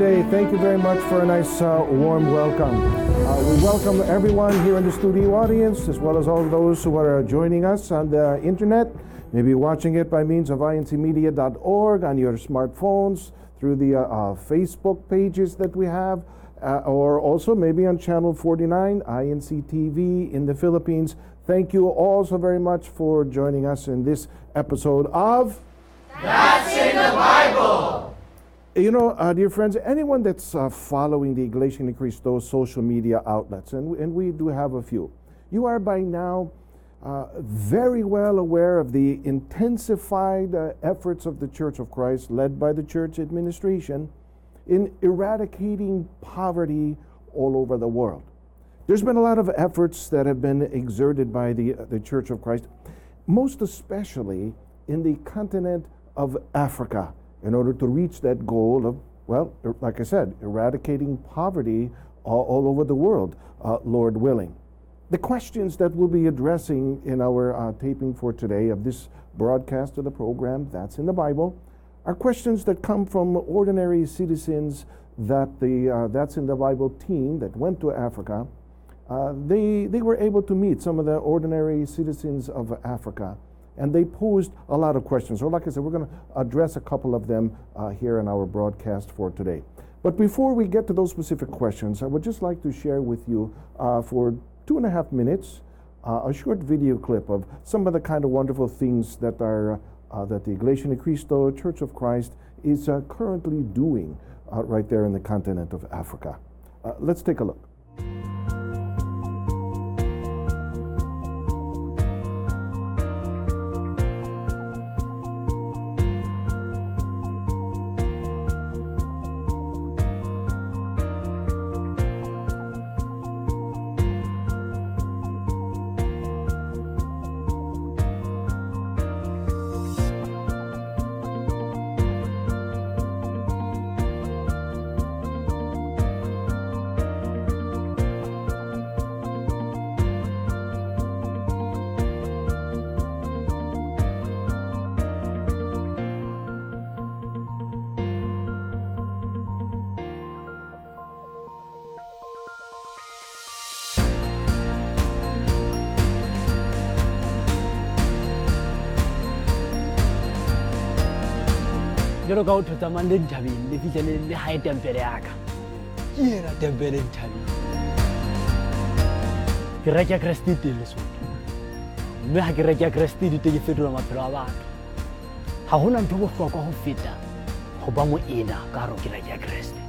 Thank you very much for a nice, uh, warm welcome. Uh, we welcome everyone here in the studio audience, as well as all those who are joining us on the internet. Maybe watching it by means of incmedia.org on your smartphones, through the uh, uh, Facebook pages that we have, uh, or also maybe on channel 49, INC TV in the Philippines. Thank you all so very much for joining us in this episode of That's in the Bible. You know, uh, dear friends, anyone that's uh, following the Iglesia Ni Cristo social media outlets, and, and we do have a few, you are by now uh, very well aware of the intensified uh, efforts of the Church of Christ, led by the church administration, in eradicating poverty all over the world. There's been a lot of efforts that have been exerted by the, uh, the Church of Christ, most especially in the continent of Africa in order to reach that goal of, well, er, like I said, eradicating poverty all, all over the world, uh, Lord willing. The questions that we'll be addressing in our uh, taping for today of this broadcast of the program, That's in the Bible, are questions that come from ordinary citizens that the uh, That's in the Bible team that went to Africa. Uh, they, they were able to meet some of the ordinary citizens of Africa and they posed a lot of questions. So, like I said, we're going to address a couple of them uh, here in our broadcast for today. But before we get to those specific questions, I would just like to share with you uh, for two and a half minutes uh, a short video clip of some of the kind of wonderful things that are uh, that the Iglesia Ni Cristo Church of Christ is uh, currently doing uh, right there in the continent of Africa. let's take a look. Jalo ka o thotsa mang le nthabeng le fitlhele le gae tempele yaka ke era tempele nthabeng. Ke reka kreste teng lesotho mme ga ke reka kreste dite ke fetola maphelo a batho. Ga gona ntho botlhokwa go feta go ba moena ka gare o ke reka kreste.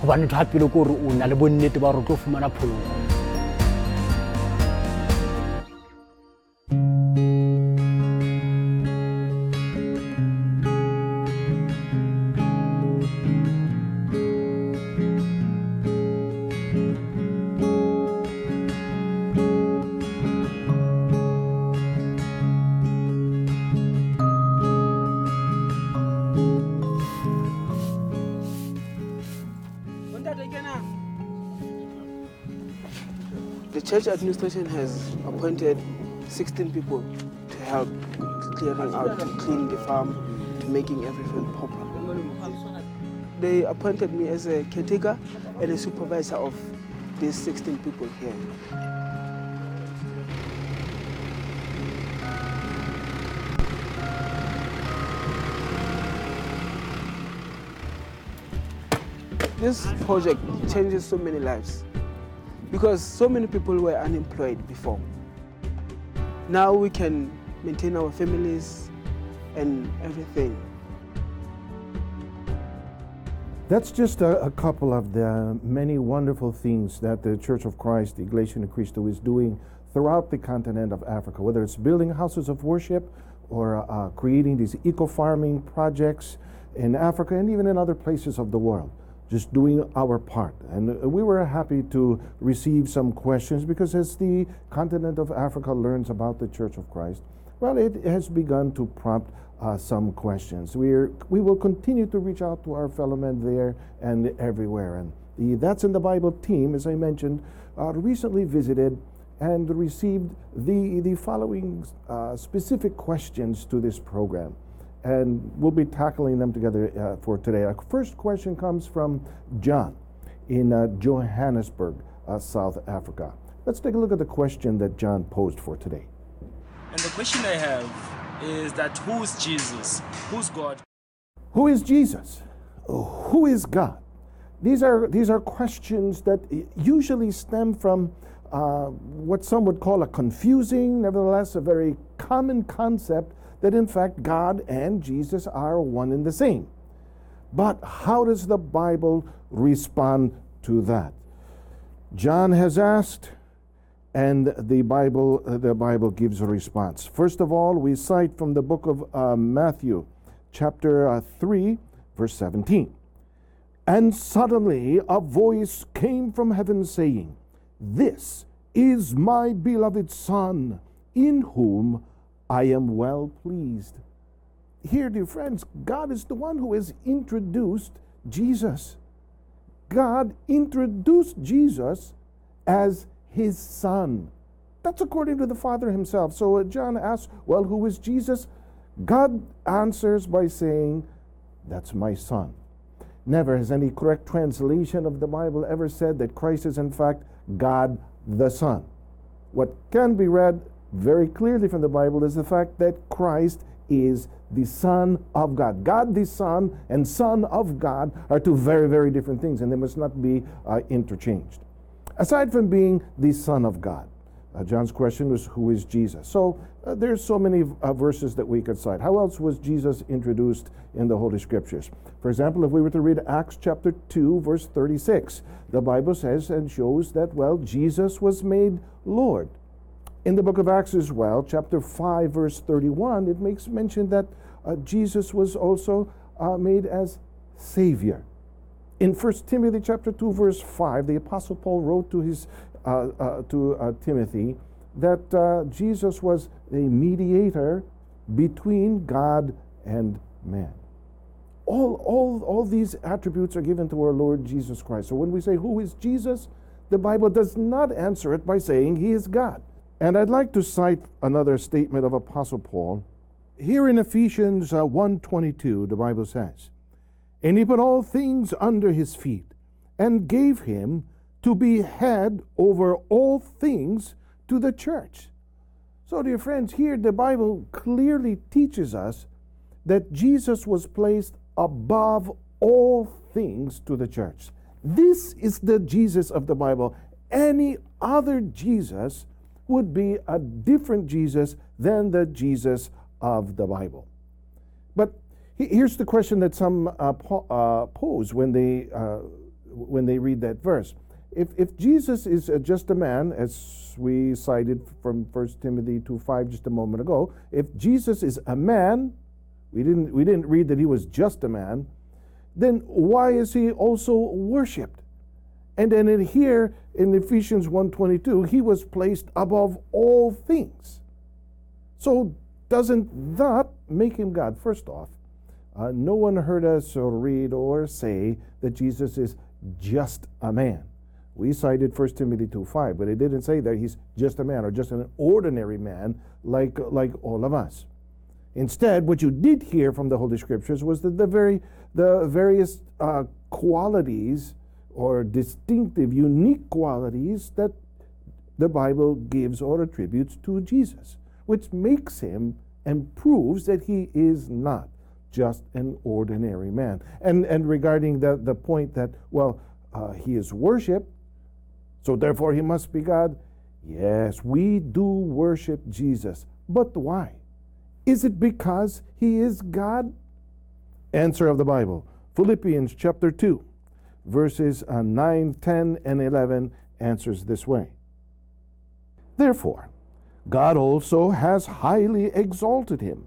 Gobane ntho ga pele ke gore o na le bonnete ba gore o tlo fumana phologo Ah? church administration has appointed 16 people to help clearing out, to clean the farm, to making everything proper. They appointed me as a caretaker and a supervisor of these 16 people here. This project changes so many lives because so many people were unemployed before. Now we can maintain our families and everything. That's just a, a, couple of the many wonderful things that the Church of Christ, the Iglesia de Cristo, is doing throughout the continent of Africa, whether it's building houses of worship or uh, creating these eco farming projects in Africa and even in other places of the world just doing our part. And we were happy to receive some questions because as the continent of Africa learns about the Church of Christ, well, it has begun to prompt uh, some questions. We're, we will continue to reach out to our fellow men there and everywhere. And the That's in the Bible team, as I mentioned, uh, recently visited and received the, the following uh, specific questions to this program. And we'll be tackling them together uh, for today. Our first question comes from John in uh, Johannesburg, uh, South Africa. Let's take a look at the question that John posed for today. And the question I have is that who is Jesus? Who's God? Who is Jesus? Who is God? These are, these are questions that usually stem from uh, what some would call a confusing, nevertheless, a very common concept that in fact God and Jesus are one and the same. But how does the Bible respond to that? John has asked, and the Bible, the Bible gives a response. First of all, we cite from the book of uh, Matthew, chapter uh, 3, verse 17. And suddenly a voice came from heaven saying, This is my beloved Son, in whom I am well pleased. Here, dear friends, God is the one who has introduced Jesus. God introduced Jesus as his son. That's according to the Father himself. So uh, John asks, Well, who is Jesus? God answers by saying, That's my son. Never has any correct translation of the Bible ever said that Christ is, in fact, God the Son. What can be read very clearly from the Bible is the fact that Christ is the Son of God. God the Son and Son of God are two very, very different things, and they must not be uh, interchanged. Aside from being the Son of God, uh, John's question was, Who is Jesus? So uh, there's so many uh, verses that we could cite. How else was Jesus introduced in the Holy Scriptures? For example, if we were to read Acts chapter 2, verse 36, the Bible says and shows that, well, Jesus was made Lord. In the book of Acts as well, chapter 5, verse 31, it makes mention that uh, Jesus was also uh, made as Savior. In 1 Timothy chapter 2, verse 5, the Apostle Paul wrote to his uh, uh, to uh, Timothy that uh, Jesus was a mediator between God and man. All, all, all these attributes are given to our Lord Jesus Christ. So when we say, Who is Jesus? the Bible does not answer it by saying He is God. And I'd like to cite another statement of Apostle Paul. Here in Ephesians uh, 1.22, the Bible says, And he put all things under his feet, and gave him to be head over all things to the church. So, dear friends, here the Bible clearly teaches us that Jesus was placed above all things to the church. This is the Jesus of the Bible. Any other Jesus would be a different Jesus than the Jesus of the Bible. But here's the question that some uh, uh, pose when they, uh, when they read that verse if, if Jesus is just a man, as we cited from 1 Timothy 2 5 just a moment ago, if Jesus is a man, we didn't, we didn't read that he was just a man, then why is he also worshiped? And then in here in Ephesians 1:22, he was placed above all things. So doesn't that make him God? First off, uh, no one heard us or read or say that Jesus is just a man. We cited 1 Timothy 2 5, but it didn't say that he's just a man or just an ordinary man like, like all of us. Instead, what you did hear from the Holy Scriptures was that the, very, the various uh, qualities or distinctive, unique qualities that the Bible gives or attributes to Jesus, which makes him and proves that he is not just an ordinary man. And, and regarding the, the point that, well, uh, he is worshiped, so therefore he must be God? Yes, we do worship Jesus. But why? Is it because he is God? Answer of the Bible Philippians chapter 2, verses uh, 9, 10, and 11 answers this way. Therefore, God also has highly exalted him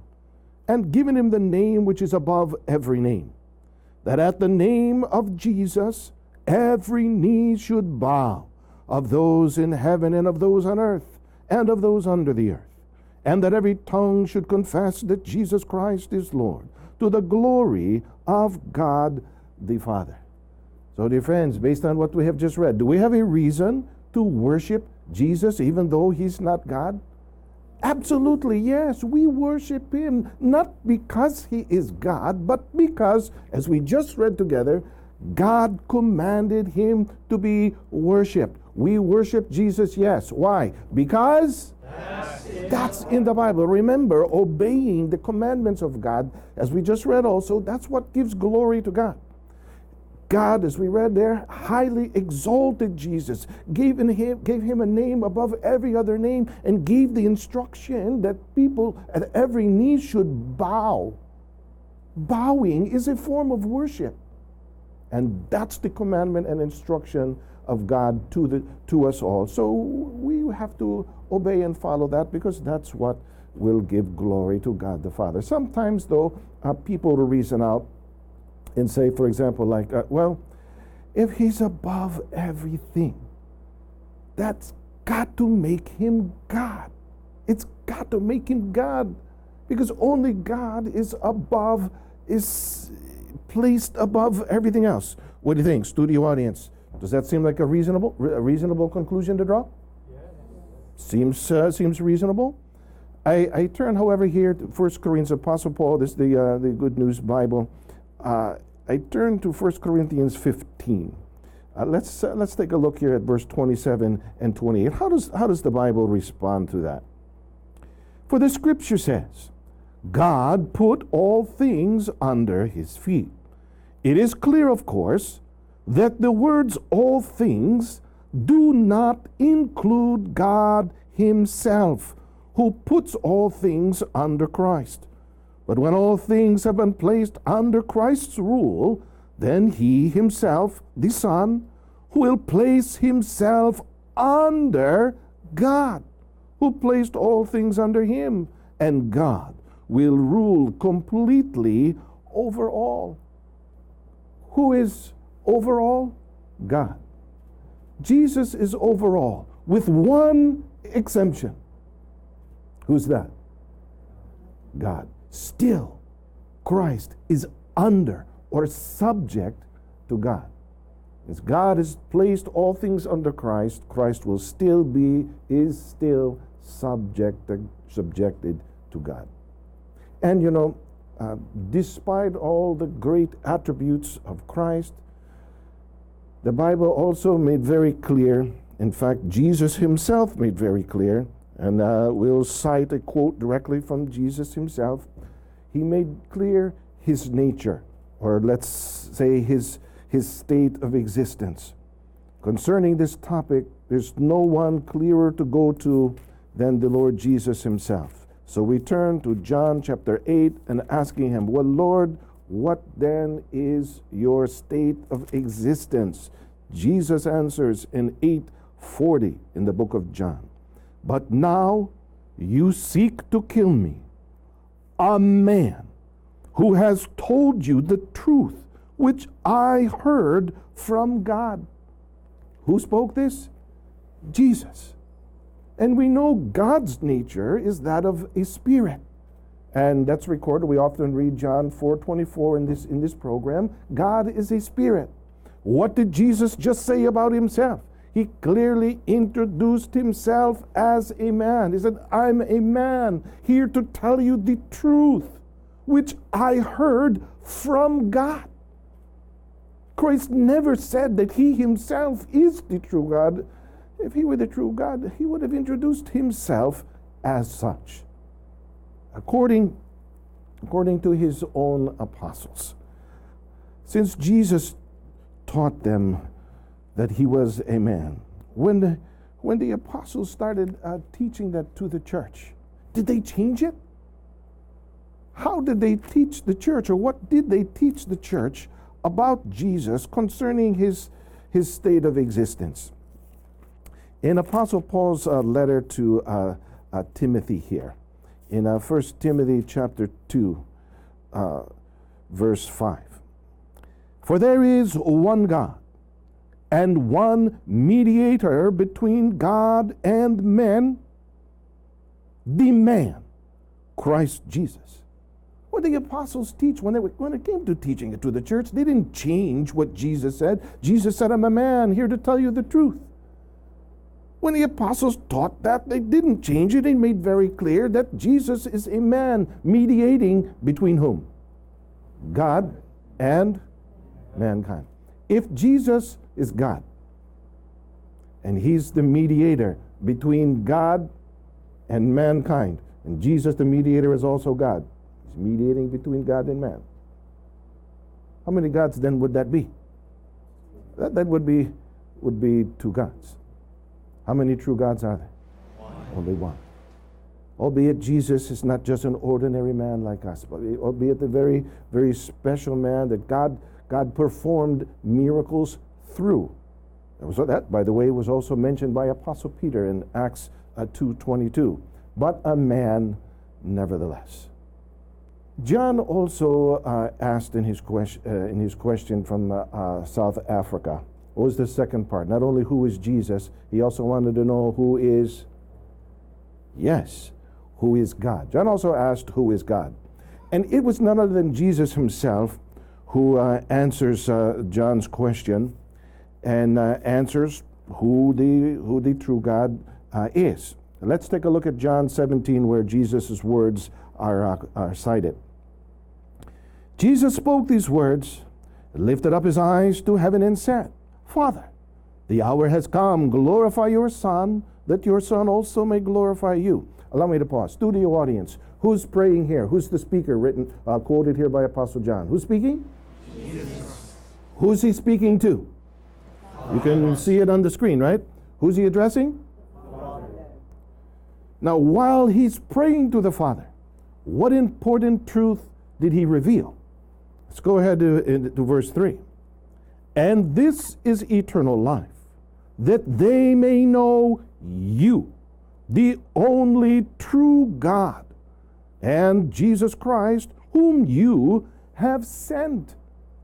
and given him the name which is above every name, that at the name of Jesus every knee should bow of those in heaven and of those on earth and of those under the earth, and that every tongue should confess that Jesus Christ is Lord, to the glory of God the Father. So, dear friends, based on what we have just read, do we have a reason to worship Jesus even though he's not God? Absolutely, yes. We worship Him not because He is God, but because, as we just read together, God commanded Him to be worshiped. We worship Jesus, yes. Why? Because that's in, the Bible. Remember, obeying the commandments of God, as we just read also, that's what gives glory to God. God, as we read there, highly exalted Jesus, gave him, gave him a name above every other name, and gave the instruction that people at every knee should bow. Bowing is a form of worship. And that's the commandment and instruction of God to, the, to us all. So we have to obey and follow that because that's what will give glory to God the Father. Sometimes, though, uh, people reason out and say, for example, like, uh, well, if he's above everything, that's got to make him God. It's got to make him God because only God is above, is placed above everything else. What do you think, studio audience? Does that seem like a reasonable, a reasonable conclusion to draw? Seems uh, seems reasonable. I, I turn, however, here to 1 Corinthians, Apostle Paul, this is the, uh, the Good News Bible. Uh, I turn to 1 Corinthians 15. Uh, let's, uh, let's take a look here at verse 27 and 28. How does, how does the Bible respond to that? For the scripture says, God put all things under his feet. It is clear, of course, that the words all things do not include God Himself, who puts all things under Christ. But when all things have been placed under Christ's rule, then He Himself, the Son, will place Himself under God, who placed all things under Him, and God will rule completely over all. Who is over all? God. Jesus is over all, with one exemption. Who's that? God. Still, Christ is under or subject to God. As God has placed all things under Christ, Christ will still be, is still subject, subjected to God. And you know, uh, despite all the great attributes of Christ, the Bible also made very clear, in fact, Jesus himself made very clear, and uh, we'll cite a quote directly from Jesus himself. He made clear his nature, or let's say his, his state of existence. Concerning this topic, there's no one clearer to go to than the Lord Jesus himself. So we turn to John chapter 8 and asking him, Well, Lord, what then is your state of existence? Jesus answers in 840 in the book of John. But now you seek to kill me, a man who has told you the truth, which I heard from God. Who spoke this? Jesus. And we know God's nature is that of a spirit and that's recorded. We often read John 4:24 in this in this program. God is a spirit. What did Jesus just say about himself? He clearly introduced himself as a man. He said, "I'm a man here to tell you the truth, which I heard from God." Christ never said that he himself is the true God. If he were the true God, he would have introduced himself as such according, according to his own apostles. Since Jesus taught them that he was a man, when the, when the apostles started uh, teaching that to the church, did they change it? How did they teach the church, or what did they teach the church about Jesus concerning his, his state of existence? In Apostle Paul's uh, letter to uh, uh Timothy here, in uh, 1 Timothy chapter 2, uh, verse 5. For there is one God and one mediator between God and men, the man, Christ Jesus. What the apostles teach when, they, when it came to teaching it to the church, they didn't change what Jesus said. Jesus said, I'm a man here to tell you the truth. When the apostles taught that, they didn't change it. They made very clear that Jesus is a man mediating between whom? God and mankind. If Jesus is God and he's the mediator between God and mankind, and Jesus, the mediator, is also God, he's mediating between God and man. How many gods then would that be? That, that would be would be two gods. How many true gods are there? One. Only one. Albeit Jesus is not just an ordinary man like us, but albeit the very, very special man that God, God performed miracles through. So that, by the way, was also mentioned by Apostle Peter in Acts uh, 2.22. But a man nevertheless. John also uh, asked in his, question, uh, in his question from uh, uh, South Africa, what was the second part? Not only who is Jesus, he also wanted to know who is, yes, who is God. John also asked, Who is God? And it was none other than Jesus himself who uh, answers John's question and uh, answers who the, who the true God uh, is. Let's take a look at John 17, where Jesus' words are, uh, are cited. Jesus spoke these words, lifted up his eyes to heaven, and said, Father, the hour has come. Glorify your Son, that your Son also may glorify you. Allow me to pause. Studio audience, who's praying here? Who's the speaker written, uh, quoted here by Apostle John? Who's speaking? Jesus. Who's he speaking to? You can see it on the screen, right? Who's he addressing? Now, while he's praying to the Father, what important truth did he reveal? Let's go ahead to, to verse 3. And this is eternal life, that they may know you, the only true God, and Jesus Christ, whom you have sent.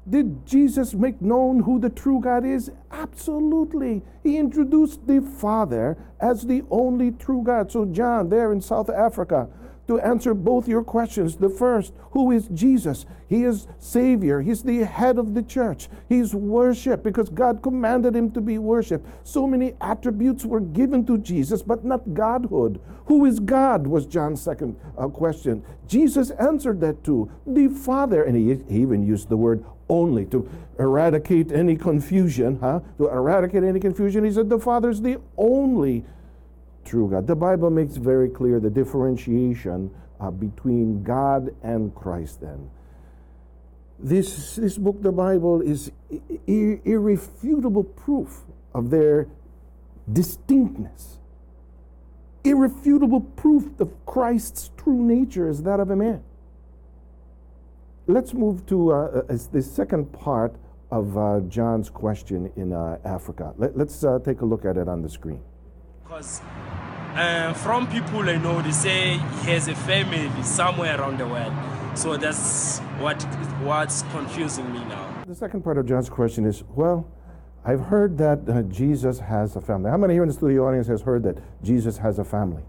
Did Jesus make known who the true God is? Absolutely. He introduced the Father as the only true God. So, John, there in South Africa, to answer both your questions. The first, who is Jesus? He is Savior. He's the head of the church. He's worship because God commanded him to be worshiped. So many attributes were given to Jesus, but not Godhood. Who is God? was John's second uh, question. Jesus answered that too. The Father, and he even used the word only to eradicate any confusion, huh? To eradicate any confusion, he said the Father is the only true God. The Bible makes very clear the differentiation uh, between God and Christ then. This, this book, the Bible, is ir- irrefutable proof of their distinctness. Irrefutable proof of Christ's true nature as that of a man. Let's move to uh, uh the second part of uh, John's question in uh, Africa. Let, us uh, take a look at it on the screen. Because uh, from people I know, they say he has a family somewhere around the world. So that's what what's confusing me now. The second part of John's question is, well, I've heard that uh, Jesus has a family. How many here in the studio audience has heard that Jesus has a family?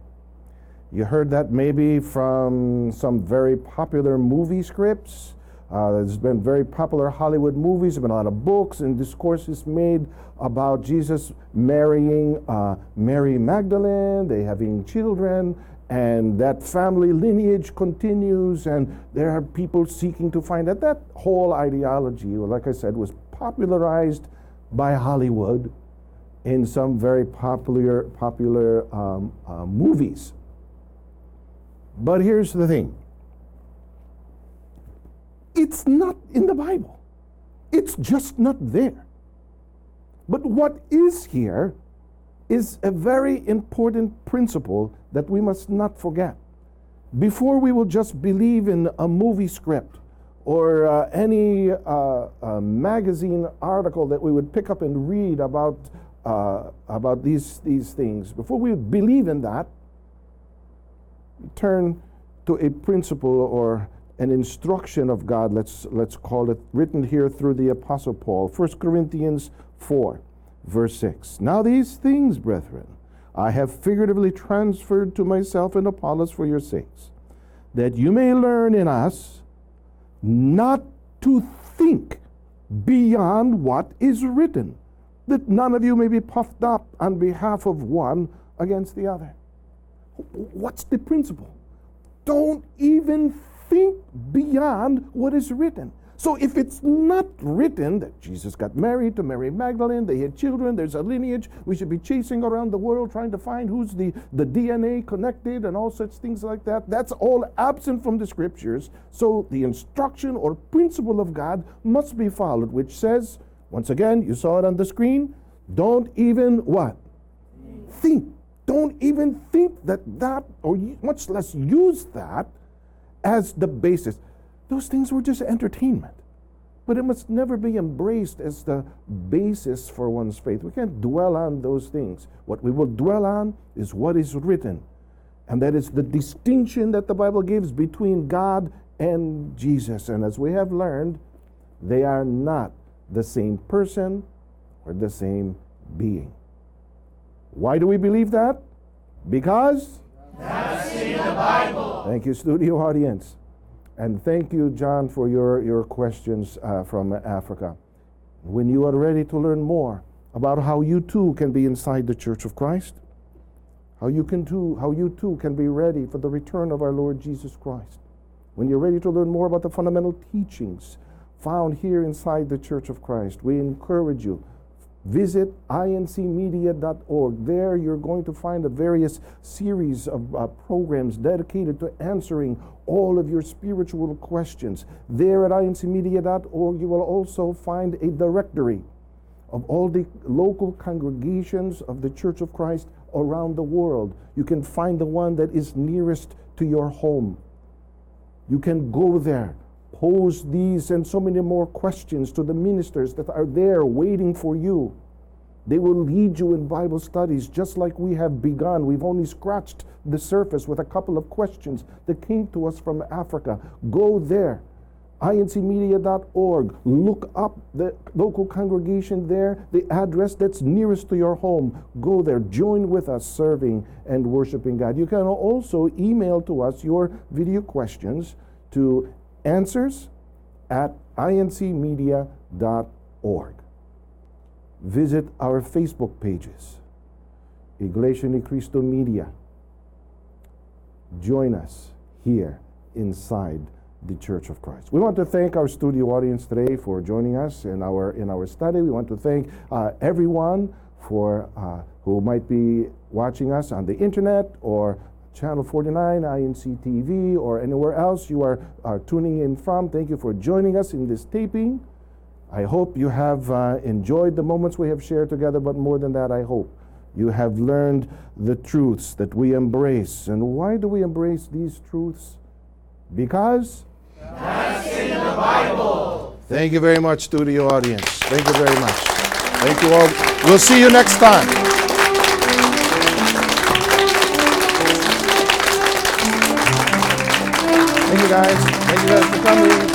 You heard that maybe from some very popular movie scripts uh, there's been very popular Hollywood movies, there have been a lot of books and discourses made about Jesus marrying uh, Mary Magdalene, they having children, and that family lineage continues, and there are people seeking to find that. That whole ideology, like I said, was popularized by Hollywood in some very popular, popular um, uh, movies. But here's the thing it's not in the Bible. It's just not there. But what is here is a very important principle that we must not forget. Before we will just believe in a movie script or uh, any uh, uh, magazine article that we would pick up and read about, uh, about these, these things, before we believe in that, turn to a principle or an instruction of God, let's, let's call it, written here through the Apostle Paul. 1 Corinthians 4, verse 6. Now these things, brethren, I have figuratively transferred to myself and Apollos for your sakes, that you may learn in us not to think beyond what is written. that none of you may be puffed up on behalf of one against the other. What's the principle? Don't even think beyond what is written. So if it's not written that Jesus got married to Mary Magdalene, they had children, there's a lineage, we should be chasing around the world trying to find who's the, the DNA connected and all such things like that. That's all absent from the scriptures. So the instruction or principle of God must be followed, which says, once again, you saw it on the screen, don't even what? Think. Don't even think that that, or much less use that as the basis. Those things were just entertainment. But it must never be embraced as the basis for one's faith. We can't dwell on those things. What we will dwell on is what is written. And that is the distinction that the Bible gives between God and Jesus. And as we have learned, they are not the same person or the same being. Why do we believe that? Because that's in the Bible. Thank you, studio audience. And thank you, John, for your, your questions uh, from Africa. When you are ready to learn more about how you too can be inside the Church of Christ, how you can too, how you too can be ready for the return of our Lord Jesus Christ. When you're ready to learn more about the fundamental teachings found here inside the Church of Christ, we encourage you Visit incmedia.org. There you're going to find a various series of uh, programs dedicated to answering all of your spiritual questions. There at incmedia.org you will also find a directory of all the local congregations of the Church of Christ around the world. You can find the one that is nearest to your home. You can go there pose these and so many more questions to the ministers that are there waiting for you. They will lead you in Bible studies just like we have begun. We've only scratched the surface with a couple of questions that came to us from Africa. Go there, incmedia.org. Look up the local congregation there, the address that's nearest to your home. Go there, join with us serving and worshiping God. You can also email to us your video questions to answers at incmedia.org. Visit our Facebook pages, Iglesia Ni Cristo Media. Join us here inside the Church of Christ. We want to thank our studio audience today for joining us in our in our study. We want to thank uh, everyone for uh, who might be watching us on the internet or Channel 49, INC TV, or anywhere else you are, are tuning in from. Thank you for joining us in this taping. I hope you have uh, enjoyed the moments we have shared together, but more than that, I hope you have learned the truths that we embrace. And why do we embrace these truths? Because that's in the Bible. Thank you very much, studio audience. Thank you very much. Thank you all. We'll see you next time. Thank you guys for coming.